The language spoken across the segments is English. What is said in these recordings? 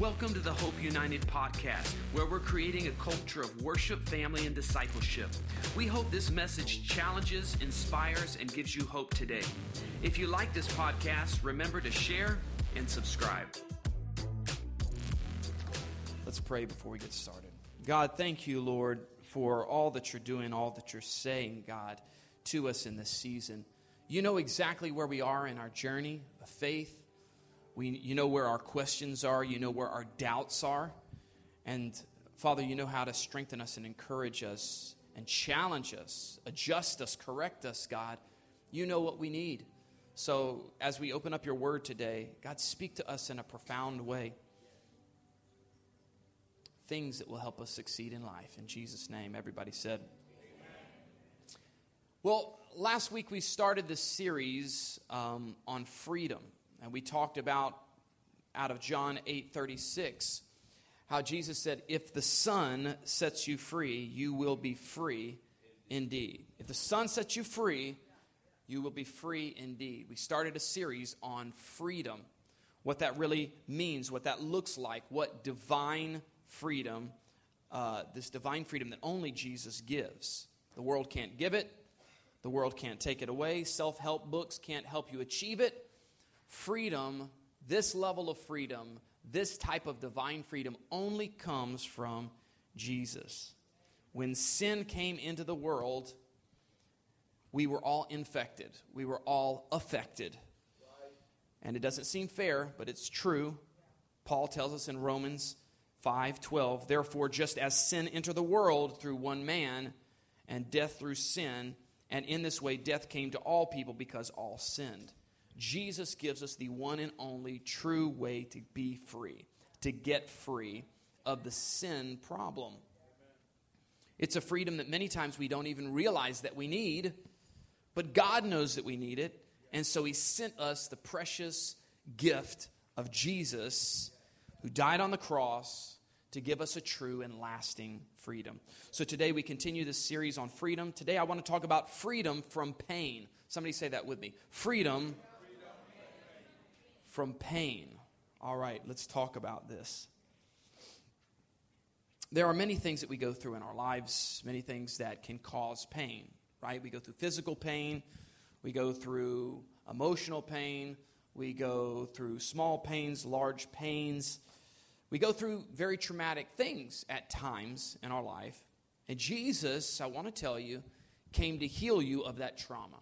Welcome to the Hope United podcast, where we're creating a culture of worship, family, and discipleship. We hope this message challenges, inspires, and gives you hope today. If you like this podcast, remember to share and subscribe. Let's pray before we get started. God, thank you, Lord, for all that you're doing, all that you're saying, God, to us in this season. You know exactly where we are in our journey of faith we, you know where our questions are, you know where our doubts are. And Father, you know how to strengthen us and encourage us and challenge us, adjust us, correct us, God. You know what we need. So as we open up your word today, God, speak to us in a profound way. Things that will help us succeed in life. In Jesus' name, everybody said. Well, last week we started this series um, on freedom. And we talked about out of John 8 36, how Jesus said, If the Son sets you free, you will be free indeed. If the Son sets you free, you will be free indeed. We started a series on freedom, what that really means, what that looks like, what divine freedom, uh, this divine freedom that only Jesus gives. The world can't give it, the world can't take it away. Self help books can't help you achieve it freedom, this level of freedom, this type of divine freedom only comes from Jesus. When sin came into the world, we were all infected, we were all affected. And it doesn't seem fair, but it's true. Paul tells us in Romans 5:12, therefore just as sin entered the world through one man and death through sin, and in this way death came to all people because all sinned. Jesus gives us the one and only true way to be free, to get free of the sin problem. It's a freedom that many times we don't even realize that we need, but God knows that we need it. And so He sent us the precious gift of Jesus, who died on the cross to give us a true and lasting freedom. So today we continue this series on freedom. Today I want to talk about freedom from pain. Somebody say that with me freedom from pain. All right, let's talk about this. There are many things that we go through in our lives, many things that can cause pain, right? We go through physical pain, we go through emotional pain, we go through small pains, large pains. We go through very traumatic things at times in our life. And Jesus, I want to tell you, came to heal you of that trauma.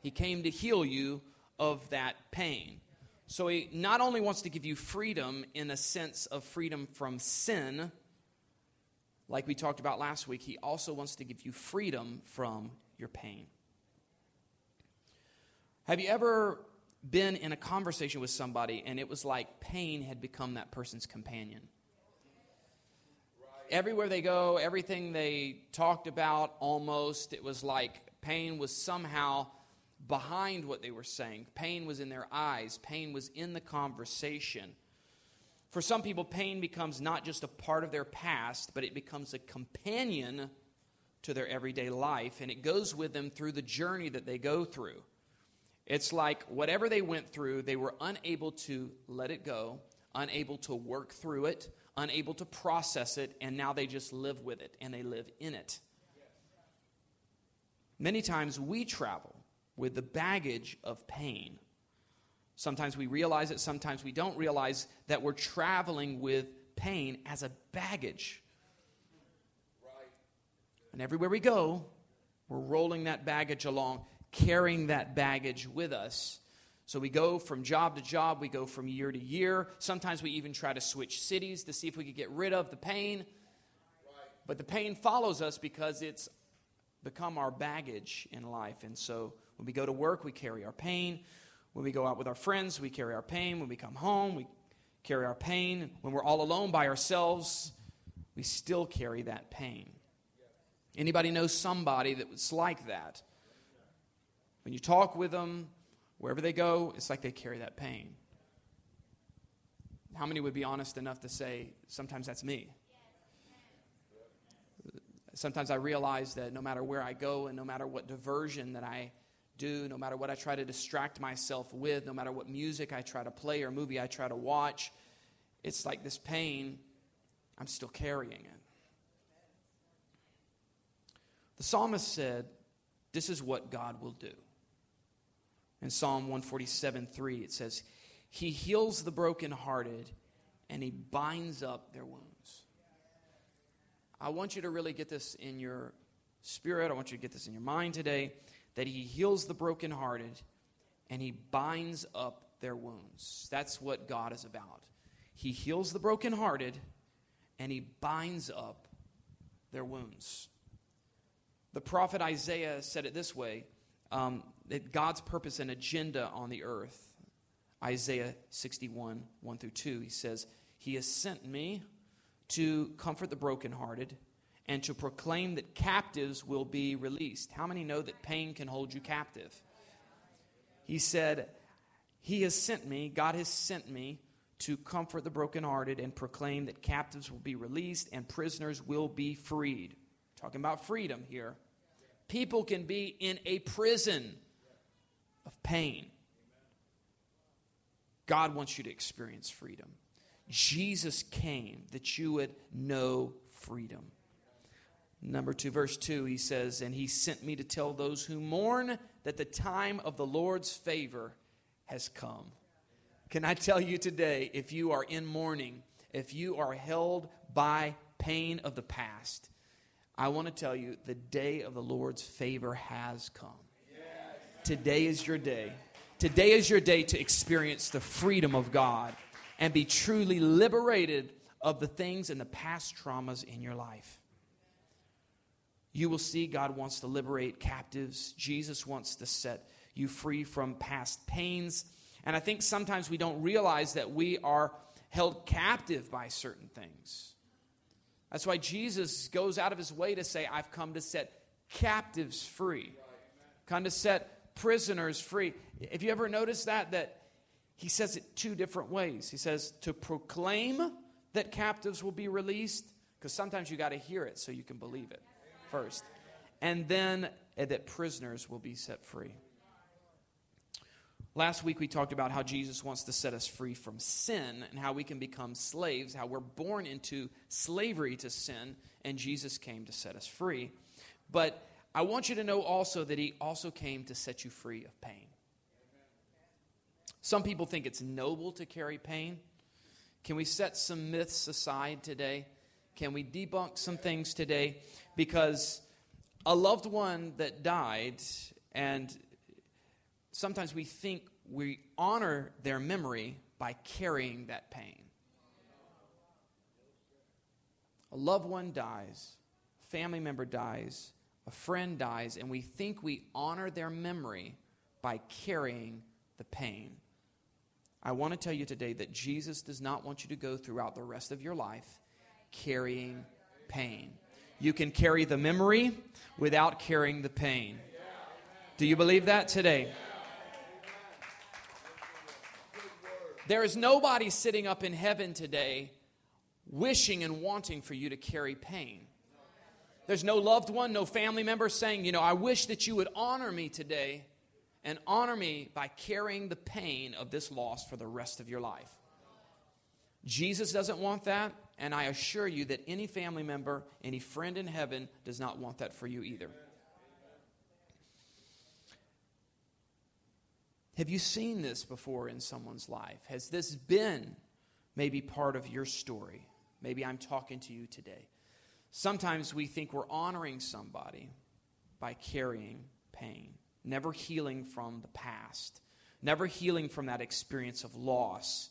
He came to heal you of that pain. So he not only wants to give you freedom in a sense of freedom from sin, like we talked about last week, he also wants to give you freedom from your pain. Have you ever been in a conversation with somebody and it was like pain had become that person's companion? Everywhere they go, everything they talked about almost, it was like pain was somehow behind what they were saying. Pain was in their eyes, pain was in the conversation. For some people, pain becomes not just a part of their past, but it becomes a companion to their everyday life, and it goes with them through the journey that they go through. It's like whatever they went through, they were unable to let it go, unable to work through it, unable to process it, and now they just live with it and they live in it. Many times we travel with the baggage of pain. Sometimes we realize it, sometimes we don't realize that we're traveling with pain as a baggage. And everywhere we go, we're rolling that baggage along, carrying that baggage with us. So we go from job to job, we go from year to year. Sometimes we even try to switch cities to see if we could get rid of the pain. But the pain follows us because it's become our baggage in life. And so when we go to work, we carry our pain. When we go out with our friends, we carry our pain. When we come home, we carry our pain. When we're all alone by ourselves, we still carry that pain. Anybody know somebody that was like that? When you talk with them, wherever they go, it's like they carry that pain. How many would be honest enough to say, sometimes that's me? Sometimes I realize that no matter where I go and no matter what diversion that I do, no matter what I try to distract myself with, no matter what music I try to play or movie I try to watch, it's like this pain, I'm still carrying it. The psalmist said, This is what God will do. In Psalm 147 3, it says, He heals the brokenhearted and He binds up their wounds. I want you to really get this in your spirit. I want you to get this in your mind today that He heals the brokenhearted and He binds up their wounds. That's what God is about. He heals the brokenhearted and He binds up their wounds. The prophet Isaiah said it this way um, that God's purpose and agenda on the earth. Isaiah 61, 1 through 2, he says, He has sent me to comfort the brokenhearted and to proclaim that captives will be released. How many know that pain can hold you captive? He said, He has sent me, God has sent me to comfort the brokenhearted and proclaim that captives will be released and prisoners will be freed. Talking about freedom here. People can be in a prison of pain. God wants you to experience freedom. Jesus came that you would know freedom. Number two, verse two, he says, And he sent me to tell those who mourn that the time of the Lord's favor has come. Can I tell you today, if you are in mourning, if you are held by pain of the past, I want to tell you the day of the Lord's favor has come. Today is your day. Today is your day to experience the freedom of God and be truly liberated of the things and the past traumas in your life. You will see God wants to liberate captives. Jesus wants to set you free from past pains. And I think sometimes we don't realize that we are held captive by certain things. That's why Jesus goes out of his way to say, I've come to set captives free, come to set prisoners free. If you ever noticed that, that he says it two different ways. He says to proclaim that captives will be released, because sometimes you got to hear it so you can believe it first, and then that prisoners will be set free. Last week we talked about how Jesus wants to set us free from sin and how we can become slaves, how we're born into slavery to sin, and Jesus came to set us free. But I want you to know also that he also came to set you free of pain. Some people think it's noble to carry pain. Can we set some myths aside today? Can we debunk some things today? Because a loved one that died, and sometimes we think we honor their memory by carrying that pain. A loved one dies, a family member dies, a friend dies, and we think we honor their memory by carrying the pain. I want to tell you today that Jesus does not want you to go throughout the rest of your life carrying pain. You can carry the memory without carrying the pain. Do you believe that today? There is nobody sitting up in heaven today wishing and wanting for you to carry pain. There's no loved one, no family member saying, you know, I wish that you would honor me today and honor me by carrying the pain of this loss for the rest of your life. Jesus doesn't want that, and I assure you that any family member, any friend in heaven does not want that for you either. Have you seen this before in someone's life? Has this been maybe part of your story? Maybe I'm talking to you today. Sometimes we think we're honoring somebody by carrying pain never healing from the past, never healing from that experience of loss.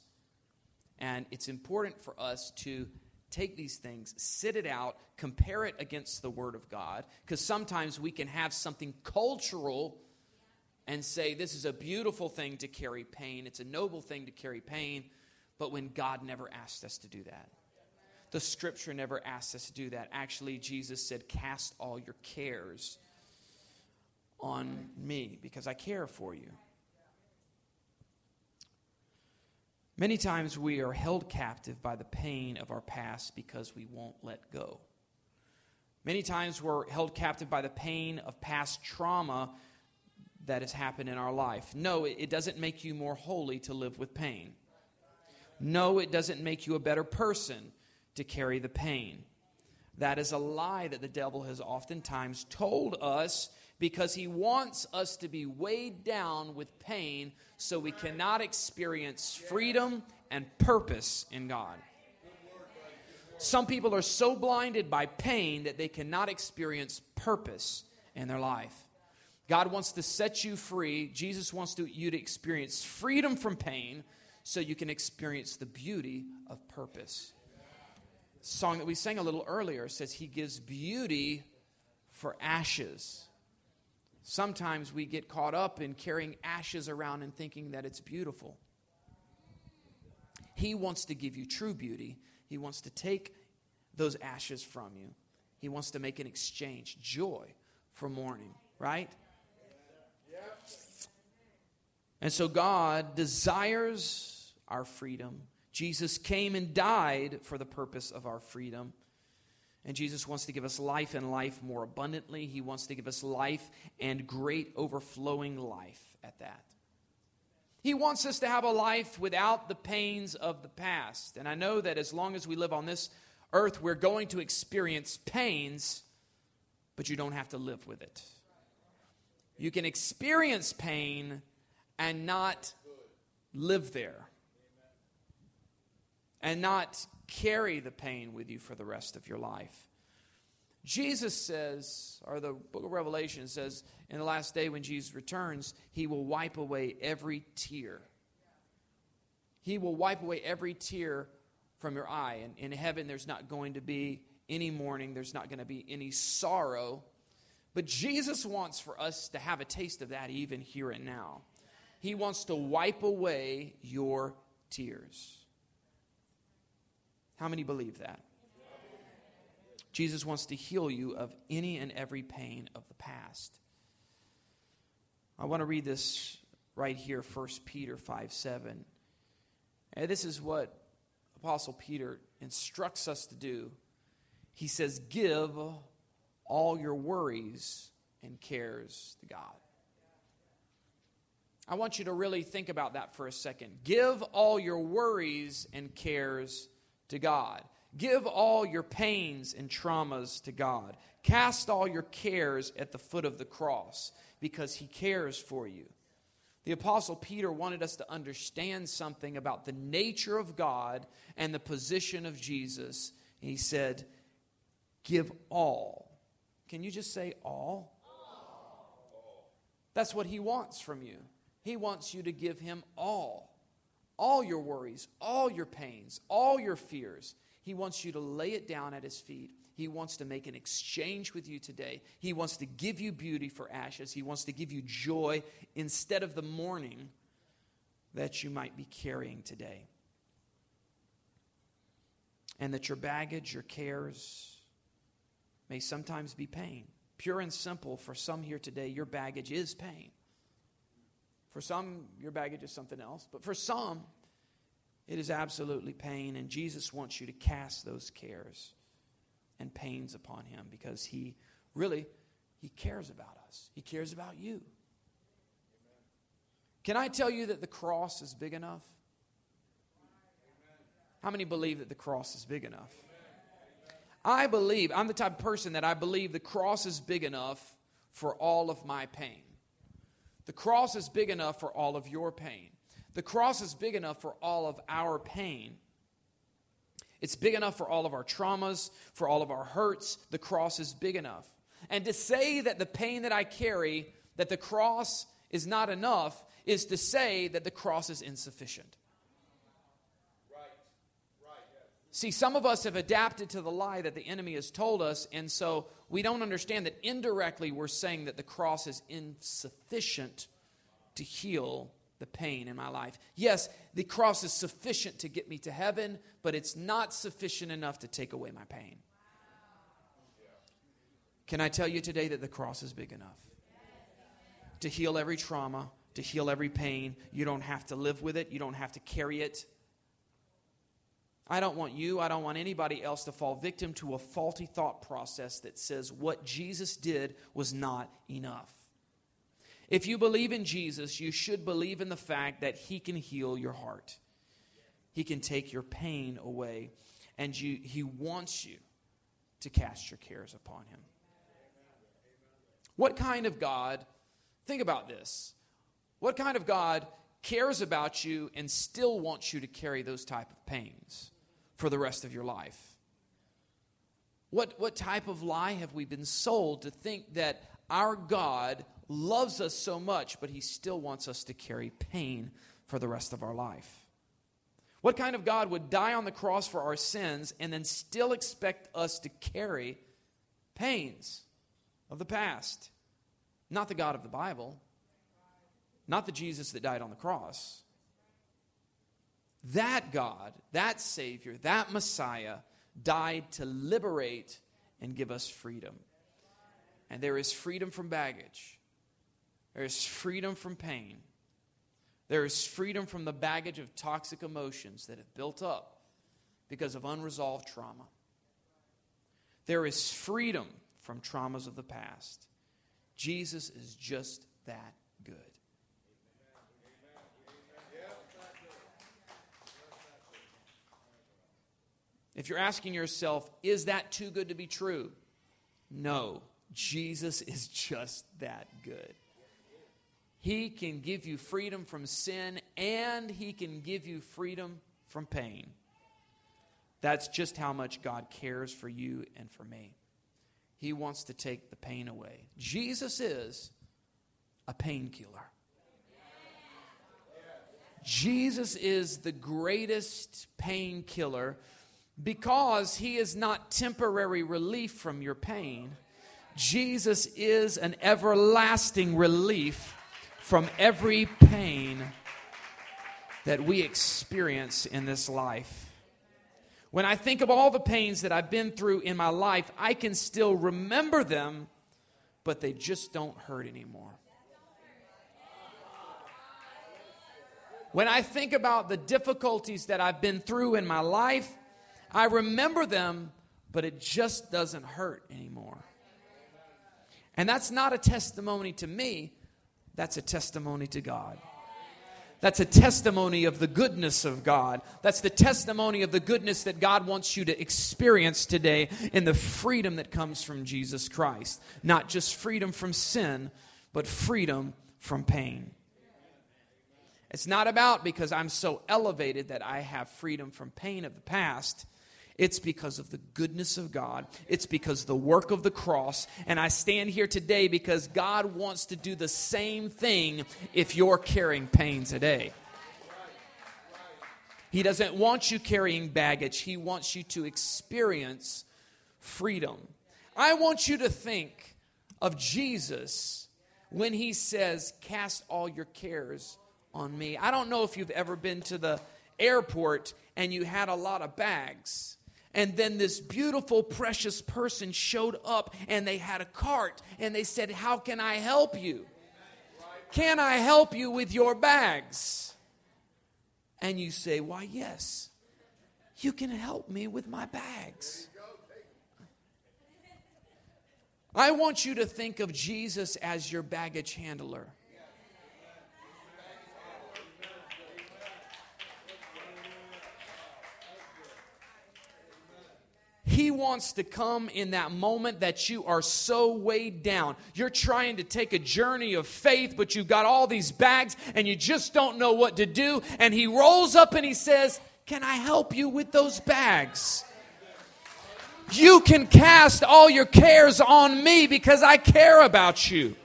And it's important for us to take these things, sit it out, compare it against the Word of God, because sometimes we can have something cultural and say, This is a beautiful thing to carry pain, it's a noble thing to carry pain, but when God never asked us to do that. The scripture never asked us to do that. Actually, Jesus said, Cast all your cares on me because I care for you. Many times we are held captive by the pain of our past because we won't let go. Many times we're held captive by the pain of past trauma that has happened in our life. No, it doesn't make you more holy to live with pain. No, it doesn't make you a better person to carry the pain. That is a lie that the devil has oftentimes told us because he wants us to be weighed down with pain so we cannot experience freedom and purpose in God. Some people are so blinded by pain that they cannot experience purpose in their life. God wants to set you free. Jesus wants to, you to experience freedom from pain so you can experience the beauty of purpose. The song that we sang a little earlier says, He gives beauty for ashes. Sometimes we get caught up in carrying ashes around and thinking that it's beautiful. He wants to give you true beauty. He wants to take those ashes from you. He wants to make an exchange, joy for mourning, right? And so God desires our freedom. Jesus came and died for the purpose of our freedom. And Jesus wants to give us life and life more abundantly. He wants to give us life and great overflowing life at that. He wants us to have a life without the pains of the past. And I know that as long as we live on this earth, we're going to experience pains, but you don't have to live with it. You can experience pain and not live there, and not carry the pain with you for the rest of your life. Jesus says, or the book of Revelation says, in the last day when Jesus returns, he will wipe away every tear. He will wipe away every tear from your eye. And in heaven, there's not going to be any mourning, there's not going to be any sorrow. But Jesus wants for us to have a taste of that even here and now. He wants to wipe away your tears. How many believe that? Jesus wants to heal you of any and every pain of the past. I want to read this right here, 1 Peter 5 7. And this is what Apostle Peter instructs us to do. He says, Give all your worries and cares to God. I want you to really think about that for a second. Give all your worries and cares to God. Give all your pains and traumas to God. Cast all your cares at the foot of the cross because He cares for you. The Apostle Peter wanted us to understand something about the nature of God and the position of Jesus. He said, Give all. Can you just say all? That's what He wants from you. He wants you to give Him all all your worries, all your pains, all your fears. He wants you to lay it down at his feet. He wants to make an exchange with you today. He wants to give you beauty for ashes. He wants to give you joy instead of the mourning that you might be carrying today. And that your baggage, your cares, may sometimes be pain. Pure and simple, for some here today, your baggage is pain. For some, your baggage is something else, but for some, it is absolutely pain, and Jesus wants you to cast those cares and pains upon him because he really he cares about us. He cares about you. Can I tell you that the cross is big enough? How many believe that the cross is big enough? I believe, I'm the type of person that I believe the cross is big enough for all of my pain. The cross is big enough for all of your pain. The cross is big enough for all of our pain. It's big enough for all of our traumas, for all of our hurts. The cross is big enough. And to say that the pain that I carry, that the cross is not enough, is to say that the cross is insufficient. See, some of us have adapted to the lie that the enemy has told us, and so we don't understand that indirectly we're saying that the cross is insufficient to heal the pain in my life. Yes, the cross is sufficient to get me to heaven, but it's not sufficient enough to take away my pain. Can I tell you today that the cross is big enough to heal every trauma, to heal every pain? You don't have to live with it, you don't have to carry it. I don't want you, I don't want anybody else to fall victim to a faulty thought process that says what Jesus did was not enough. If you believe in Jesus, you should believe in the fact that he can heal your heart. He can take your pain away. And you, He wants you to cast your cares upon Him. What kind of God, think about this, what kind of God cares about you and still wants you to carry those type of pains for the rest of your life? What, what type of lie have we been sold to think that our God loves us so much, but he still wants us to carry pain for the rest of our life? What kind of God would die on the cross for our sins and then still expect us to carry pains of the past? Not the God of the Bible, not the Jesus that died on the cross. That God, that Savior, that Messiah died to liberate and give us freedom. And there is freedom from baggage, there is freedom from pain, there is freedom from the baggage of toxic emotions that have built up because of unresolved trauma. There is freedom from traumas of the past. Jesus is just that good. If you're asking yourself, is that too good to be true? No, Jesus is just that good. He can give you freedom from sin and He can give you freedom from pain. That's just how much God cares for you and for me. He wants to take the pain away. Jesus is a painkiller. Jesus is the greatest painkiller because he is not temporary relief from your pain. Jesus is an everlasting relief from every pain that we experience in this life. When I think of all the pains that I've been through in my life, I can still remember them, but they just don't hurt anymore. When I think about the difficulties that I've been through in my life, I remember them, but it just doesn't hurt anymore. And that's not a testimony to me, that's a testimony to God. That's a testimony of the goodness of God. That's the testimony of the goodness that God wants you to experience today in the freedom that comes from Jesus Christ. Not just freedom from sin, but freedom from pain. It's not about because I'm so elevated that I have freedom from pain of the past. It's because of the goodness of God. It's because the work of the cross. And I stand here today because God wants to do the same thing if you're carrying pain today. He doesn't want you carrying baggage, He wants you to experience freedom. I want you to think of Jesus when He says, Cast all your cares on me. I don't know if you've ever been to the airport and you had a lot of bags and then this beautiful, precious person showed up and they had a cart and they said, How can I help you? Can I help you with your bags? And you say, Why, yes, you can help me with my bags. I want you to think of Jesus as your baggage handler. He wants to come in that moment that you are so weighed down. You're trying to take a journey of faith, but you've got all these bags and you just don't know what to do. And He rolls up and He says, Can I help you with those bags? You can cast all your cares on me because I care about you.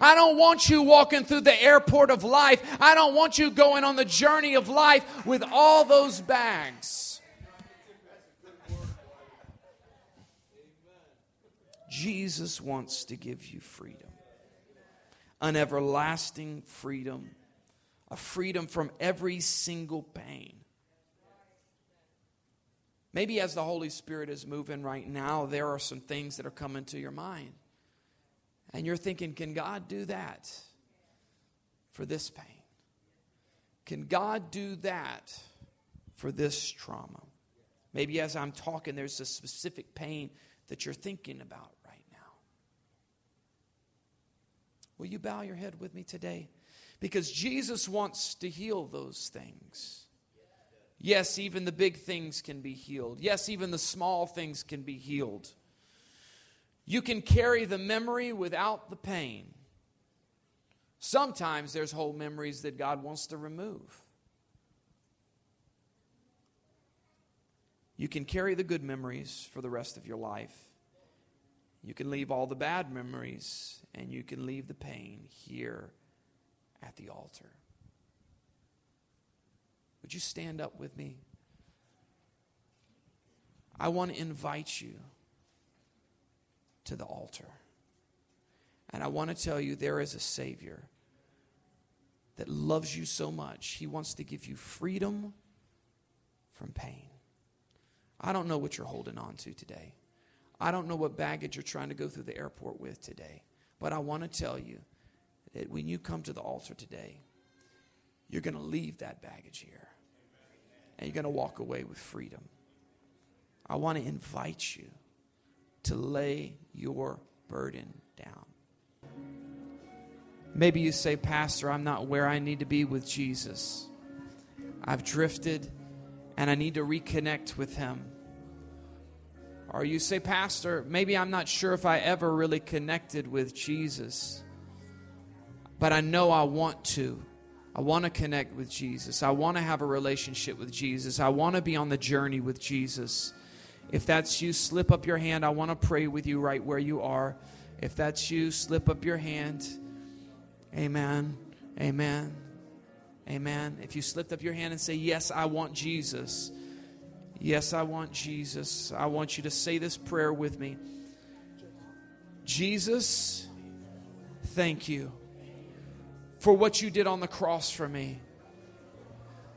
I don't want you walking through the airport of life. I don't want you going on the journey of life with all those bags. Jesus wants to give you freedom an everlasting freedom, a freedom from every single pain. Maybe as the Holy Spirit is moving right now, there are some things that are coming to your mind. And you're thinking, can God do that for this pain? Can God do that for this trauma? Maybe as I'm talking, there's a specific pain that you're thinking about Will you bow your head with me today? Because Jesus wants to heal those things. Yes, even the big things can be healed. Yes, even the small things can be healed. You can carry the memory without the pain. Sometimes there's whole memories that God wants to remove. You can carry the good memories for the rest of your life. You can leave all the bad memories and you can leave the pain here at the altar. Would you stand up with me? I want to invite you to the altar. And I want to tell you there is a Savior that loves you so much. He wants to give you freedom from pain. I don't know what you're holding on to today. I don't know what baggage you're trying to go through the airport with today. But I want to tell you that when you come to the altar today, you're going to leave that baggage here. And you're going to walk away with freedom. I want to invite you to lay your burden down. Maybe you say, Pastor, I'm not where I need to be with Jesus. I've drifted and I need to reconnect with Him. Or you say, Pastor, maybe I'm not sure if I ever really connected with Jesus, but I know I want to. I want to connect with Jesus. I want to have a relationship with Jesus. I want to be on the journey with Jesus. If that's you, slip up your hand. I want to pray with you right where you are. If that's you, slip up your hand. Amen. Amen. Amen. If you slipped up your hand and say, Yes, I want Jesus. Yes, I want Jesus. I want you to say this prayer with me. Jesus, thank you for what you did on the cross for me.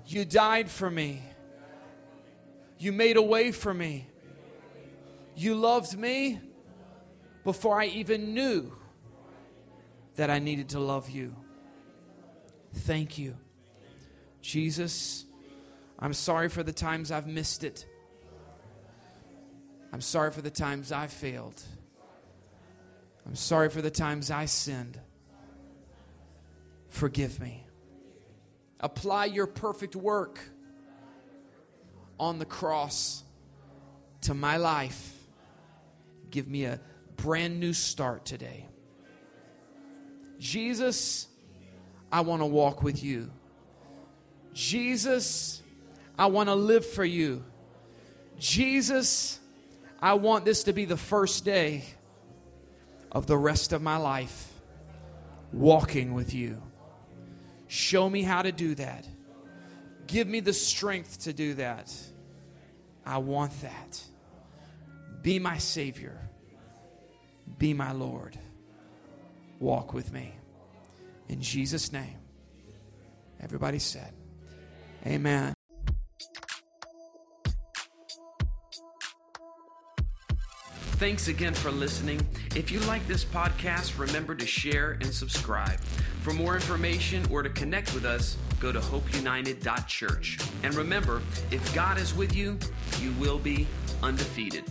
You died for me. You made a way for me. You loved me before I even knew that I needed to love you. Thank you. Jesus, I'm sorry for the times I've missed it. I'm sorry for the times I failed. I'm sorry for the times I sinned. Forgive me. Apply your perfect work on the cross to my life. Give me a brand new start today. Jesus, I want to walk with you. Jesus, I want to live for you. Jesus, I want this to be the first day of the rest of my life walking with you. Show me how to do that. Give me the strength to do that. I want that. Be my Savior. Be my Lord walk with me. In Jesus' name. Everybody said, Amen. Thanks again for listening. If you like this podcast, remember to share and subscribe. For more information or to connect with us, go to hopeunited.church. And remember, if God is with you, you will be undefeated.